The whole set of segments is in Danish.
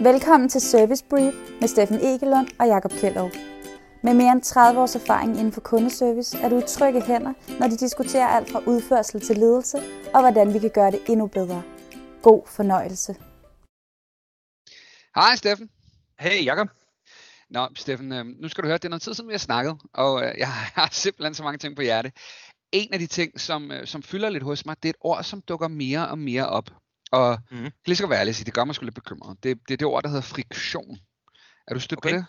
Velkommen til Service Brief med Steffen Egelund og Jakob Kjellov. Med mere end 30 års erfaring inden for kundeservice er du i trygge hænder, når de diskuterer alt fra udførsel til ledelse og hvordan vi kan gøre det endnu bedre. God fornøjelse. Hej Steffen. Hey Jakob. Nå Steffen, øh, nu skal du høre, det er noget tid siden vi har snakket, og øh, jeg har simpelthen så mange ting på hjerte. En af de ting, som, øh, som fylder lidt hos mig, det er et ord, som dukker mere og mere op. Og mm. jeg lige skal være ærlig sige, det gør mig sgu lidt bekymret. Det, det er det ord, der hedder friktion. Er du stødt okay. på det?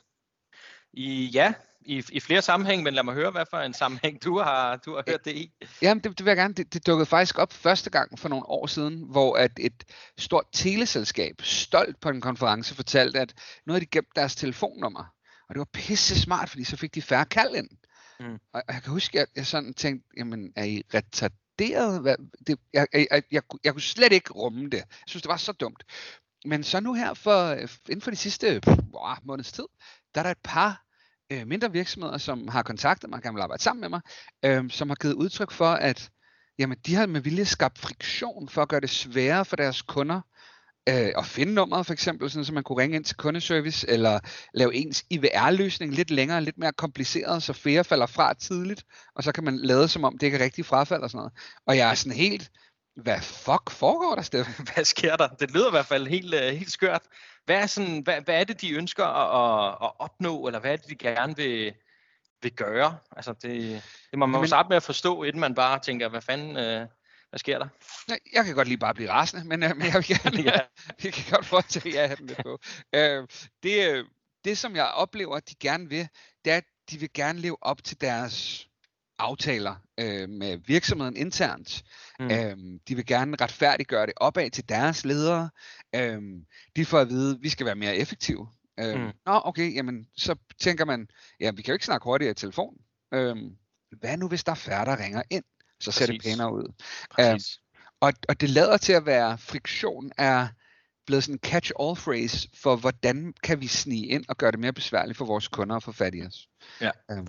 I, ja, i, i flere sammenhæng, men lad mig høre, hvad for en sammenhæng du har, du har hørt det i. Jamen, det, det vil jeg gerne. Det, det dukkede faktisk op første gang for nogle år siden, hvor at et stort teleselskab stolt på en konference fortalte, at nu havde de gemt deres telefonnummer. Og det var pisse smart, fordi så fik de færre kald ind. Mm. Og jeg kan huske, at jeg sådan tænkte, jamen er I retarderet? Hvad, det, jeg, jeg, jeg, jeg, jeg kunne slet ikke rumme det. Jeg synes, det var så dumt. Men så nu her, for, øh, inden for de sidste wow, måneds tid, der er der et par øh, mindre virksomheder, som har kontaktet mig, gerne vil arbejde sammen med mig, øh, som har givet udtryk for, at jamen, de har med vilje skabt friktion for at gøre det sværere for deres kunder øh, at finde nummeret for eksempel, sådan, så man kunne ringe ind til kundeservice, eller lave ens IVR-løsning lidt længere, lidt mere kompliceret, så flere falder fra tidligt, og så kan man lade som om det ikke er rigtig frafald og sådan noget. Og jeg er sådan helt, hvad fuck foregår der, Steffen? Hvad sker der? Det lyder i hvert fald helt, uh, helt skørt. Hvad er, sådan, hvad, hvad er det, de ønsker at, at, opnå, eller hvad er det, de gerne vil, vil gøre? Altså det, det må man jo starte med at forstå, inden man bare tænker, hvad fanden, uh, hvad sker der? Jeg kan godt lige bare blive rasende, men, uh, men jeg vil gerne, ja. jeg kan godt fortælle, at jeg har den lidt på. Uh, det, det, som jeg oplever, at de gerne vil, det er, at de vil gerne leve op til deres aftaler øh, med virksomheden internt. Mm. Øhm, de vil gerne retfærdiggøre det opad til deres ledere. Øhm, de får at vide, at vi skal være mere effektive. Øhm, mm. Nå, okay, jamen, så tænker man, ja, vi kan jo ikke snakke hurtigere i telefon. Øhm, hvad nu, hvis der er færre, der ringer ind? Så ser Præcis. det pænere ud. Øhm, og, og det lader til at være, friktion er blevet sådan en catch-all phrase for, hvordan kan vi snige ind og gøre det mere besværligt for vores kunder at få fat i os. Ja. Øhm.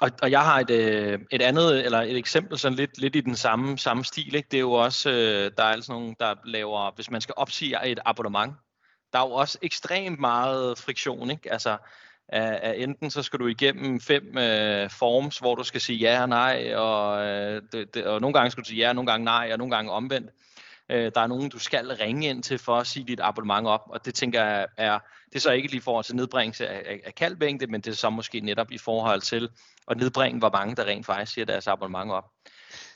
Og, og jeg har et, øh, et andet, eller et eksempel sådan lidt, lidt i den samme, samme stil. Ikke? Det er jo også, øh, der er altså nogle, der laver, hvis man skal opsige et abonnement, der er jo også ekstremt meget friktion. Ikke? Altså, at, at enten så skal du igennem fem øh, forms, hvor du skal sige ja og nej, og, øh, det, det, og nogle gange skal du sige ja, og nogle gange nej, og nogle gange omvendt. Øh, der er nogen, du skal ringe ind til for at sige dit abonnement op, og det tænker jeg er, det er så ikke lige i forhold til nedbringelse af, af, af kaldmængde, men det er så måske netop i forhold til at nedbringe, hvor mange der rent faktisk siger deres abonnement op.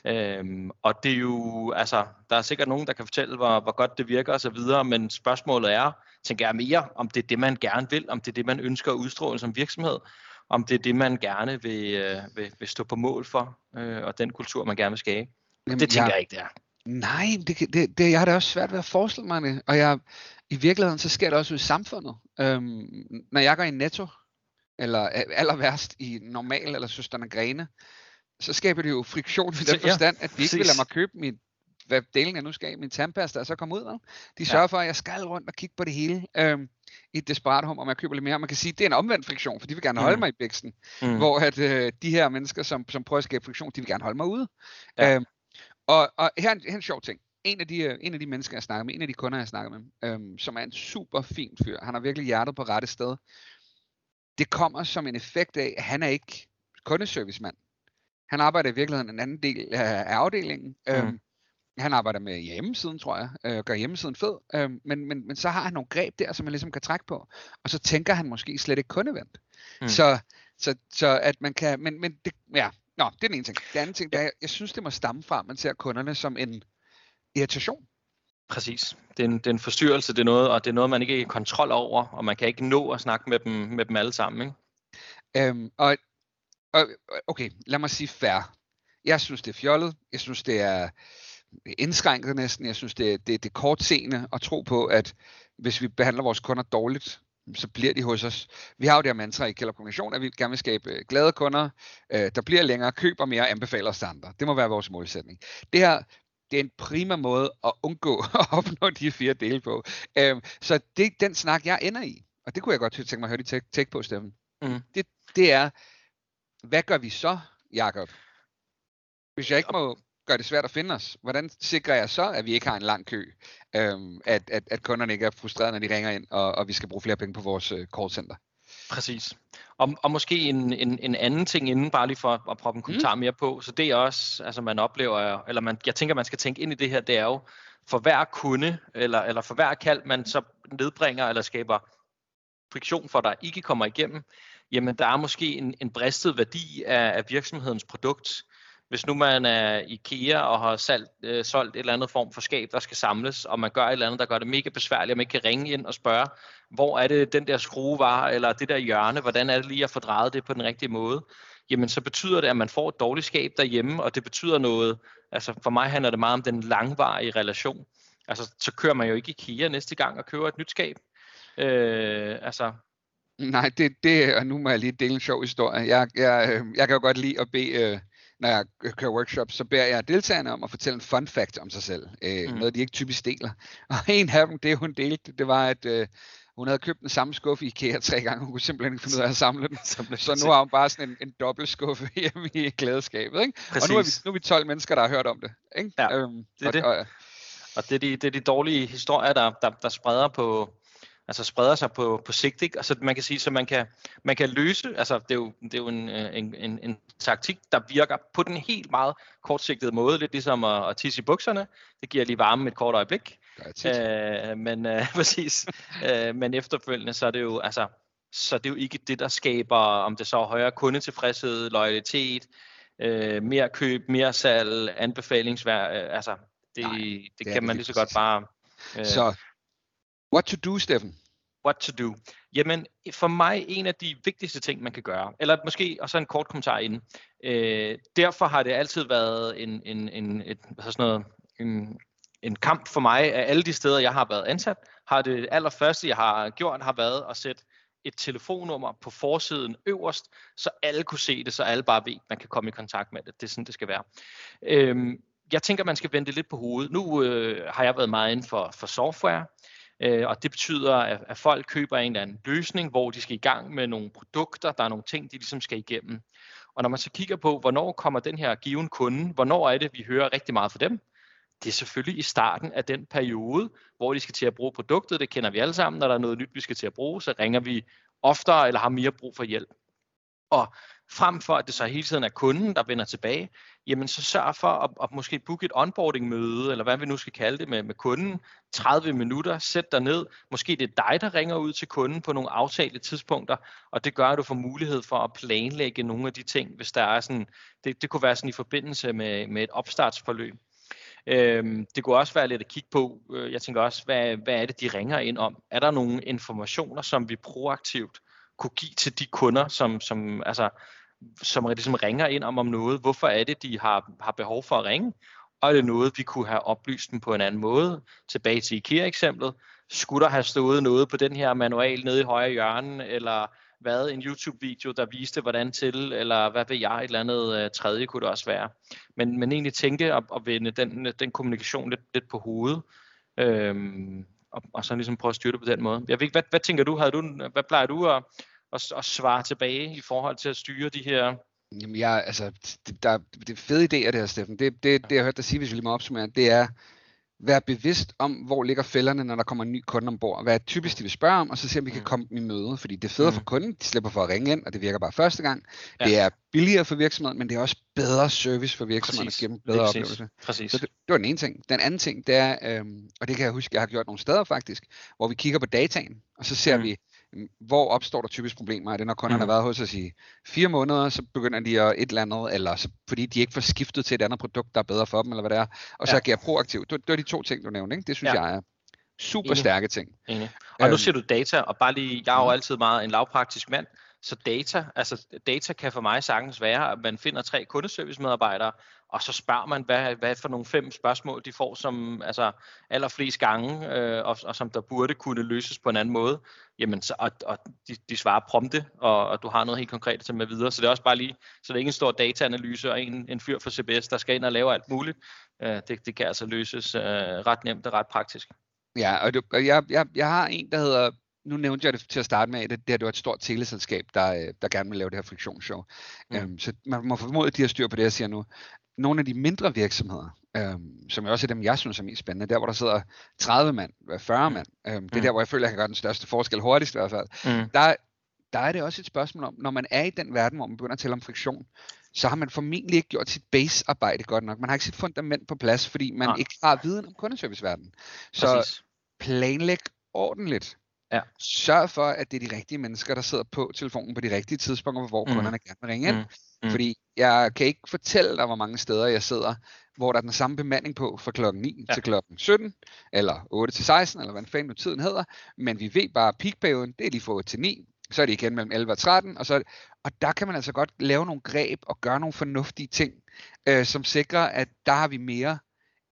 Øhm, og det er jo, altså, der er sikkert nogen, der kan fortælle, hvor, hvor godt det virker osv., men spørgsmålet er, tænker jeg mere, om det er det, man gerne vil, om det er det, man ønsker at udstråle som virksomhed, om det er det, man gerne vil, øh, vil, vil stå på mål for, øh, og den kultur, man gerne vil skabe. Jamen, det tænker jeg, jeg ikke, det er. Nej, det, det, det, jeg har da også svært ved at forestille mig det. Og jeg, i virkeligheden, så sker det også ud i samfundet. Øhm, når jeg går i netto, eller aller værst i normal eller søsterne grene, så skaber det jo friktion i den forstand, at de ikke vil lade mig købe min hvad delen jeg nu skal min tandpasta, og så komme ud. Vel? De sørger ja. for, at jeg skal rundt og kigge på det hele øhm, i et desperat hum, om jeg køber lidt mere. Man kan sige, at det er en omvendt friktion, for de vil gerne holde mm. mig i bæksten. Mm. Hvor at, øh, de her mennesker, som, som prøver at skabe friktion, de vil gerne holde mig ude. Ja. Øhm, og, og her, er en, her er en sjov ting. En af, de, øh, en af de mennesker, jeg snakker med, en af de kunder, jeg snakker med, øhm, som er en super fin fyr, han har virkelig hjertet på rette sted. Det kommer som en effekt af, at han er ikke kundeservicemand. Han arbejder i virkeligheden en anden del af afdelingen. Mm. Øhm, han arbejder med hjemmesiden, tror jeg, øh, gør hjemmesiden fed, øh, men, men, men så har han nogle greb der, som man ligesom kan trække på, og så tænker han måske slet ikke kundevendt. Mm. Så, så, så at man kan, men, men det, ja, Nå, det er den ene ting. Den anden ting, der er, jeg synes, det må stamme fra, at man ser kunderne som en irritation. Præcis. Det er, en, det er en forstyrrelse, det er noget, og det er noget, man ikke har kontrol over, og man kan ikke nå at snakke med dem, med dem alle sammen. Ikke? Øhm, og, og, okay, lad mig sige fair. Jeg synes, det er fjollet. Jeg synes, det er indskrænket næsten. Jeg synes, det er, det, det er kortseende at tro på, at hvis vi behandler vores kunder dårligt, så bliver de hos os. Vi har jo det her mantra i Kælder Kommunikation, at vi gerne vil skabe øh, glade kunder, øh, der bliver længere, køber mere, anbefaler os andre. Det må være vores målsætning. Det her, det er en prima måde at undgå at opnå de fire dele på. Øh, så det er den snak, jeg ender i. Og det kunne jeg godt tænke mig at høre dit take på, Steffen. Mm. Det, det er, hvad gør vi så, Jakob? Hvis jeg ikke må gør det svært at finde os. Hvordan sikrer jeg så, at vi ikke har en lang kø? Øhm, at, at, at kunderne ikke er frustrerede, når de ringer ind, og, og vi skal bruge flere penge på vores øh, callcenter. Præcis. Og, og måske en, en, en anden ting inden, bare lige for at proppe en kommentar mm. mere på, så det er også, altså man oplever, eller man, jeg tænker, man skal tænke ind i det her, det er jo, for hver kunde, eller, eller for hver kald, man så nedbringer eller skaber friktion for, der ikke kommer igennem, jamen der er måske en, en bristet værdi af, af virksomhedens produkt. Hvis nu man er IKEA og har salt, øh, solgt et eller andet form for skab, der skal samles, og man gør et eller andet, der gør det mega besværligt, og man ikke kan ringe ind og spørge, hvor er det den der skrue var, eller det der hjørne, hvordan er det lige at få drejet det på den rigtige måde, jamen så betyder det, at man får et dårligt skab derhjemme, og det betyder noget, altså for mig handler det meget om den langvarige relation. Altså så kører man jo ikke IKEA næste gang og køber et nyt skab. Øh, altså Nej, det, det, og nu må jeg lige dele en sjov historie. Jeg, jeg, øh, jeg kan jo godt lide at bede, øh, når jeg kører workshops, så beder jeg deltagerne om at fortælle en fun fact om sig selv. Øh, mm. Noget, de ikke typisk deler. Og en af dem, det hun delte, det var, at øh, hun havde købt den samme skuffe i IKEA tre gange. Hun kunne simpelthen ikke finde ud af at samle den. Så nu har hun bare sådan en, en dobbelt skuffe hjemme i glædeskabet. Ikke? Og nu er, vi, nu er vi 12 mennesker, der har hørt om det. Ikke? Ja, øhm, det er og, det. Og, og det, er de, det er de dårlige historier, der, der, der spreder på, altså spreder sig på, på sigt. Ikke? Altså man kan sige, så man kan, man kan løse, altså det er jo, det er jo en, en, en, en taktik, der virker på den helt meget kortsigtede måde, lidt ligesom at, at tisse i bukserne. Det giver lige varme et kort øjeblik. Øh, men øh, præcis. øh, men efterfølgende, så er det jo, altså, så det er jo ikke det, der skaber, om det så er højere kundetilfredshed, loyalitet, øh, mere køb, mere salg, anbefalingsværd, øh, altså det, Nej, det, det kan det man lige så godt bare... Øh, så What to do, Steffen? What to do? Jamen, for mig en af de vigtigste ting, man kan gøre, eller måske også en kort kommentar inden. Øh, derfor har det altid været en, en, en, et, sådan noget, en, en kamp for mig af alle de steder, jeg har været ansat. Har det allerførste, jeg har gjort, har været at sætte et telefonnummer på forsiden øverst, så alle kunne se det, så alle bare ved, at man kan komme i kontakt med det. Det er sådan, det skal være. Øhm, jeg tænker, man skal vende lidt på hovedet. Nu øh, har jeg været meget inden for, for software. Øh, og det betyder, at, at folk køber en eller anden løsning, hvor de skal i gang med nogle produkter, der er nogle ting, de ligesom skal igennem. Og når man så kigger på, hvornår kommer den her given kunde, hvornår er det, vi hører rigtig meget fra dem, det er selvfølgelig i starten af den periode, hvor de skal til at bruge produktet. Det kender vi alle sammen. Når der er noget nyt, vi skal til at bruge, så ringer vi oftere eller har mere brug for hjælp. Og frem for at det så hele tiden er kunden, der vender tilbage, jamen så sørg for at, at måske booke et onboarding-møde, eller hvad vi nu skal kalde det med, med kunden, 30 minutter, sæt dig ned, måske det er dig, der ringer ud til kunden på nogle aftalte tidspunkter, og det gør, at du får mulighed for at planlægge nogle af de ting, hvis der er sådan, det, det kunne være sådan i forbindelse med, med et opstartsforløb. Øhm, det kunne også være lidt at kigge på, øh, jeg tænker også, hvad, hvad er det, de ringer ind om? Er der nogle informationer, som vi proaktivt kunne give til de kunder, som, som altså, som ligesom ringer ind om, om noget. Hvorfor er det, de har, har behov for at ringe? Og er det noget, vi kunne have oplyst dem på en anden måde? Tilbage til IKEA-eksemplet. Skulle der have stået noget på den her manual nede i højre hjørne, eller været en YouTube-video, der viste, hvordan til, eller hvad ved jeg, et eller andet øh, tredje kunne det også være. Men, men egentlig tænke at, at vende den, den kommunikation lidt, lidt på hovedet, øhm, og, og så ligesom prøve at styre det på den måde. Jeg ved ikke, hvad, hvad tænker du? Havde du hvad plejer du at, at, at svare tilbage i forhold til at styre de her Jamen, jeg, altså, det, der, det fede idé af det her, Steffen. Det, det, det jeg har hørt dig sige, hvis vi lige må opsummere, det er, være bevidst om, hvor ligger fælderne, når der kommer en ny kunde ombord. Hvad er typisk, de vil spørge om, og så se, om vi kan mm. komme dem i møde. Fordi det er federe mm. for kunden, de slipper for at ringe ind, og det virker bare første gang. Ja. Det er billigere for virksomheden, men det er også bedre service for virksomheden at dem bedre oplevelse. Præcis. Så det, det var den ene ting. Den anden ting, det er, øhm, og det kan jeg huske, jeg har gjort nogle steder faktisk, hvor vi kigger på dataen, og så ser mm. vi, hvor opstår der typisk problemer? Er det, når kunderne mm. har været hos os i fire måneder, så begynder de at et eller andet, eller så, fordi de ikke får skiftet til et andet produkt, der er bedre for dem, eller hvad det er, og så ja. agerer proaktivt. Det, det var de to ting, du nævnte, ikke? Det synes ja. jeg er super Enig. stærke ting. Enig. Og nu øhm. siger du data, og bare lige, jeg er jo mm. altid meget en lavpraktisk mand, så data, altså data kan for mig sagtens være, at man finder tre kundeservice-medarbejdere, og så spørger man, hvad, hvad for nogle fem spørgsmål de får, som altså allerflest gange, øh, og, og som der burde kunne løses på en anden måde. Jamen, så, og, og de, de svarer prompte, og, og du har noget helt konkret at tage med videre. Så det er også bare lige, så det er ikke en stor dataanalyse og en, en fyr for CBS, der skal ind og lave alt muligt. Øh, det, det kan altså løses øh, ret nemt og ret praktisk. Ja, og, du, og jeg, jeg, jeg har en, der hedder nu nævnte jeg det til at starte med, at det, det, det var et stort teleselskab, der, øh, der gerne vil lave det her friktionsshow. Mm. Øhm, så man må formode, at de har styr på det, jeg siger nu. nogle af de mindre virksomheder, øhm, som også er dem, jeg synes er mest spændende, der hvor der sidder 30 mand, 40 mand, øhm, det er Mm. der, hvor jeg føler, jeg kan gøre den største forskel hurtigst i hvert fald. Mm. Der, der er det også et spørgsmål om, når man er i den verden, hvor man begynder at tale om friktion, så har man formentlig ikke gjort sit base-arbejde godt nok. Man har ikke sit fundament på plads, fordi man Nej. ikke har viden om kundeserviceverdenen. Så Præcis. planlæg ordentligt. Ja. Sørg for, at det er de rigtige mennesker, der sidder på telefonen på de rigtige tidspunkter, hvor Mm. kunderne gerne vil ringe ind. Mm. Mm. Fordi jeg kan ikke fortælle dig, hvor mange steder jeg sidder, hvor der er den samme bemanding på fra klokken 9 Ja. til klokken 17, eller 8 til 16, eller hvad fanden nu tiden hedder. Men vi ved bare, at peakperioden, det er lige fra 8 til 9, så er det igen mellem 11 og 13, og, så, det- og der kan man altså godt lave nogle greb og gøre nogle fornuftige ting, øh, som sikrer, at der har vi mere,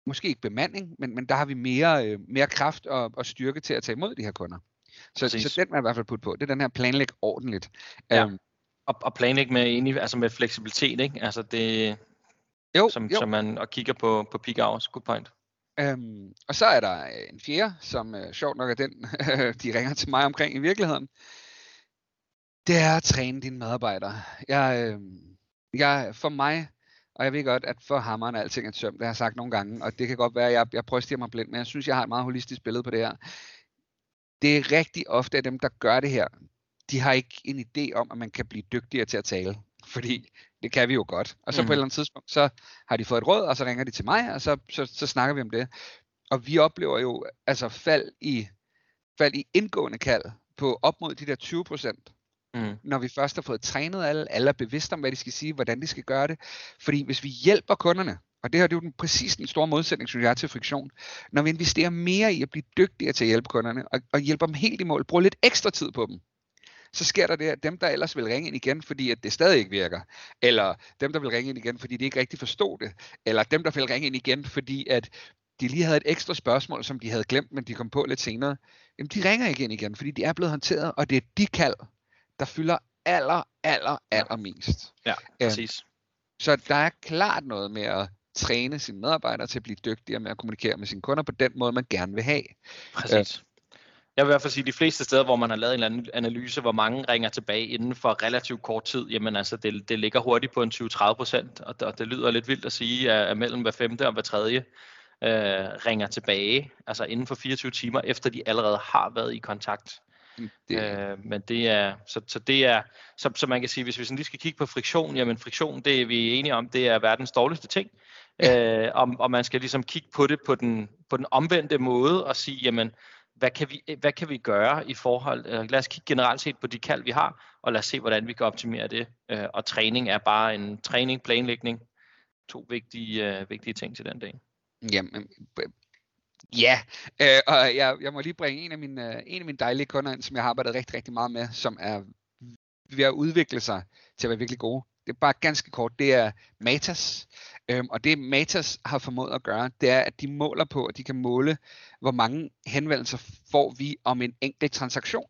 måske ikke bemanding, men, men der har vi mere, øh, mere kraft og, og styrke til at tage imod de her kunder. Så, Præcis. så den er jeg i hvert fald putte på. Det er den her planlæg ordentligt. Ja. Øhm, Og, og planlægge med, enig, altså med fleksibilitet, ikke? Altså det, jo, som, jo. som man og kigger på, på peak hours. Good point. Øhm, og så er der øh, en fjerde, som øh, sjovt nok er den, de ringer til mig omkring i virkeligheden. Det er at træne dine medarbejdere. Jeg, øh, jeg, for mig, og jeg ved godt, at for hammeren er alting et søm, det har jeg sagt nogle gange, og det kan godt være, at jeg, jeg prøver at mig blind, men jeg synes, jeg har et meget holistisk billede på det her. Det er rigtig ofte, at dem, der gør det her, de har ikke en idé om, at man kan blive dygtigere til at tale. Fordi det kan vi jo godt. Og så mm. på Mhm. et eller andet tidspunkt, så har de fået et råd, og så ringer de til mig, og så, så, så snakker vi om det. Og vi oplever jo altså fald i, fald i indgående kald på op mod de der 20 procent, Mm. når vi først har fået trænet alle, alle er bevidste om, hvad de skal sige, hvordan de skal gøre det. Fordi hvis vi hjælper kunderne, og det her det er jo den, præcis den store modsætning, synes jeg, til friktion. Når vi investerer mere i at blive dygtigere til at hjælpe kunderne, og, og hjælper dem helt i mål, bruger lidt ekstra tid på dem, så sker der det, at dem, der ellers vil ringe ind igen, fordi at det stadig ikke virker, eller dem, der vil ringe ind igen, fordi de ikke rigtig forstod det, eller dem, der vil ringe ind igen, fordi at de lige havde et ekstra spørgsmål, som de havde glemt, men de kom på lidt senere, jamen de ringer ikke ind igen, fordi de er blevet håndteret, og det er de kald, der fylder aller, aller, aller mest. Ja, Øhm, præcis. Så der er klart noget med at træne sine medarbejdere til at blive dygtigere med at kommunikere med sine kunder på den måde, man gerne vil have. Præcis. Jeg vil i hvert fald sige, at de fleste steder, hvor man har lavet en eller anden analyse, hvor mange ringer tilbage inden for relativt kort tid, jamen altså, det, det ligger hurtigt på en 20-30 procent, og, det- og det lyder lidt vildt at sige, at, at mellem hver femte og hver tredje øh, ringer tilbage, altså inden for 24 timer, efter de allerede har været i kontakt. Det, Øh, men det er, så, så det er, så, så man kan sige, hvis vi sådan lige skal kigge på friktion, jamen friktion, det er vi enige om, det er verdens dårligste ting. Øh, og, og man skal ligesom kigge på det på den, på den omvendte måde og sige, jamen, hvad kan vi, hvad kan vi gøre i forhold, øh, lad os kigge generelt set på de kald, vi har, og lad os se, hvordan vi kan optimere det. Øh, og træning er bare en træning, planlægning, to vigtige, øh, vigtige ting til den dag. Jamen, ja, øh, og jeg, jeg må lige bringe en af, mine, øh, en af mine dejlige kunder ind, som jeg har arbejdet rigtig, rigtig meget med, som er ved at udvikle sig til at være virkelig gode. Det er bare ganske kort, det er Matas. Øhm, og det Matas har formået at gøre, det er, at de måler på, at de kan måle, hvor mange henvendelser får vi om en enkelt transaktion.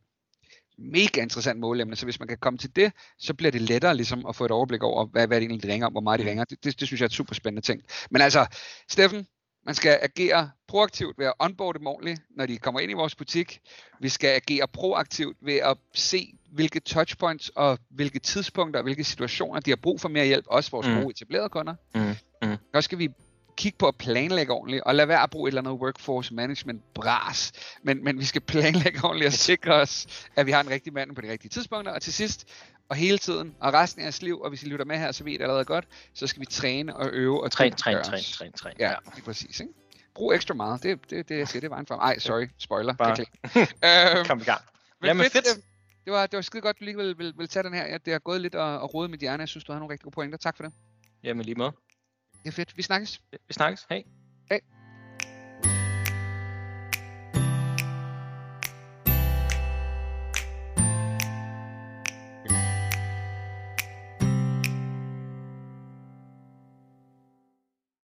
Mega interessant målemne, så hvis man kan komme til det, så bliver det lettere ligesom at få et overblik over, hvad, hvad det egentlig ringer om, hvor meget de Mm. ringer. Det, det, det synes jeg er et super spændende ting. Men altså, Steffen, man skal agere proaktivt ved at onboarde dem ordentligt, når de kommer ind i vores butik. Vi skal agere proaktivt ved at se, hvilke touchpoints og hvilke tidspunkter og hvilke situationer de har brug for mere hjælp, også vores Mm. gode etablerede kunder. Mm, mm. Så skal vi kigge på at planlægge ordentligt, og lade være at bruge et eller andet workforce management bras. Men, men vi skal planlægge ordentligt og sikre os, at vi har en rigtig mand på de rigtige tidspunkter. Og til sidst, og hele tiden, og resten af jeres liv, og hvis I lytter med her, så ved I det allerede godt, så skal vi træne og øve og Træn, træn, træn, træn, træn. Ja, lige præcis. Ikke? Brug ekstra meget. Det det, det, jeg siger, det er vejen frem. Ej, sorry. Spoiler. Bare- øhm, Kom i gang. men Jamen, fedt. fedt. Det var, det var skide godt, du lige vil, vil, vil tage den her. Ja, det har gået lidt og, og rodet mit hjerne. Jeg synes, du havde nogle rigtig gode pointer. Tak for det. Jamen lige måde. Det er fedt. Vi snakkes. Vi snakkes. Hej. Hej.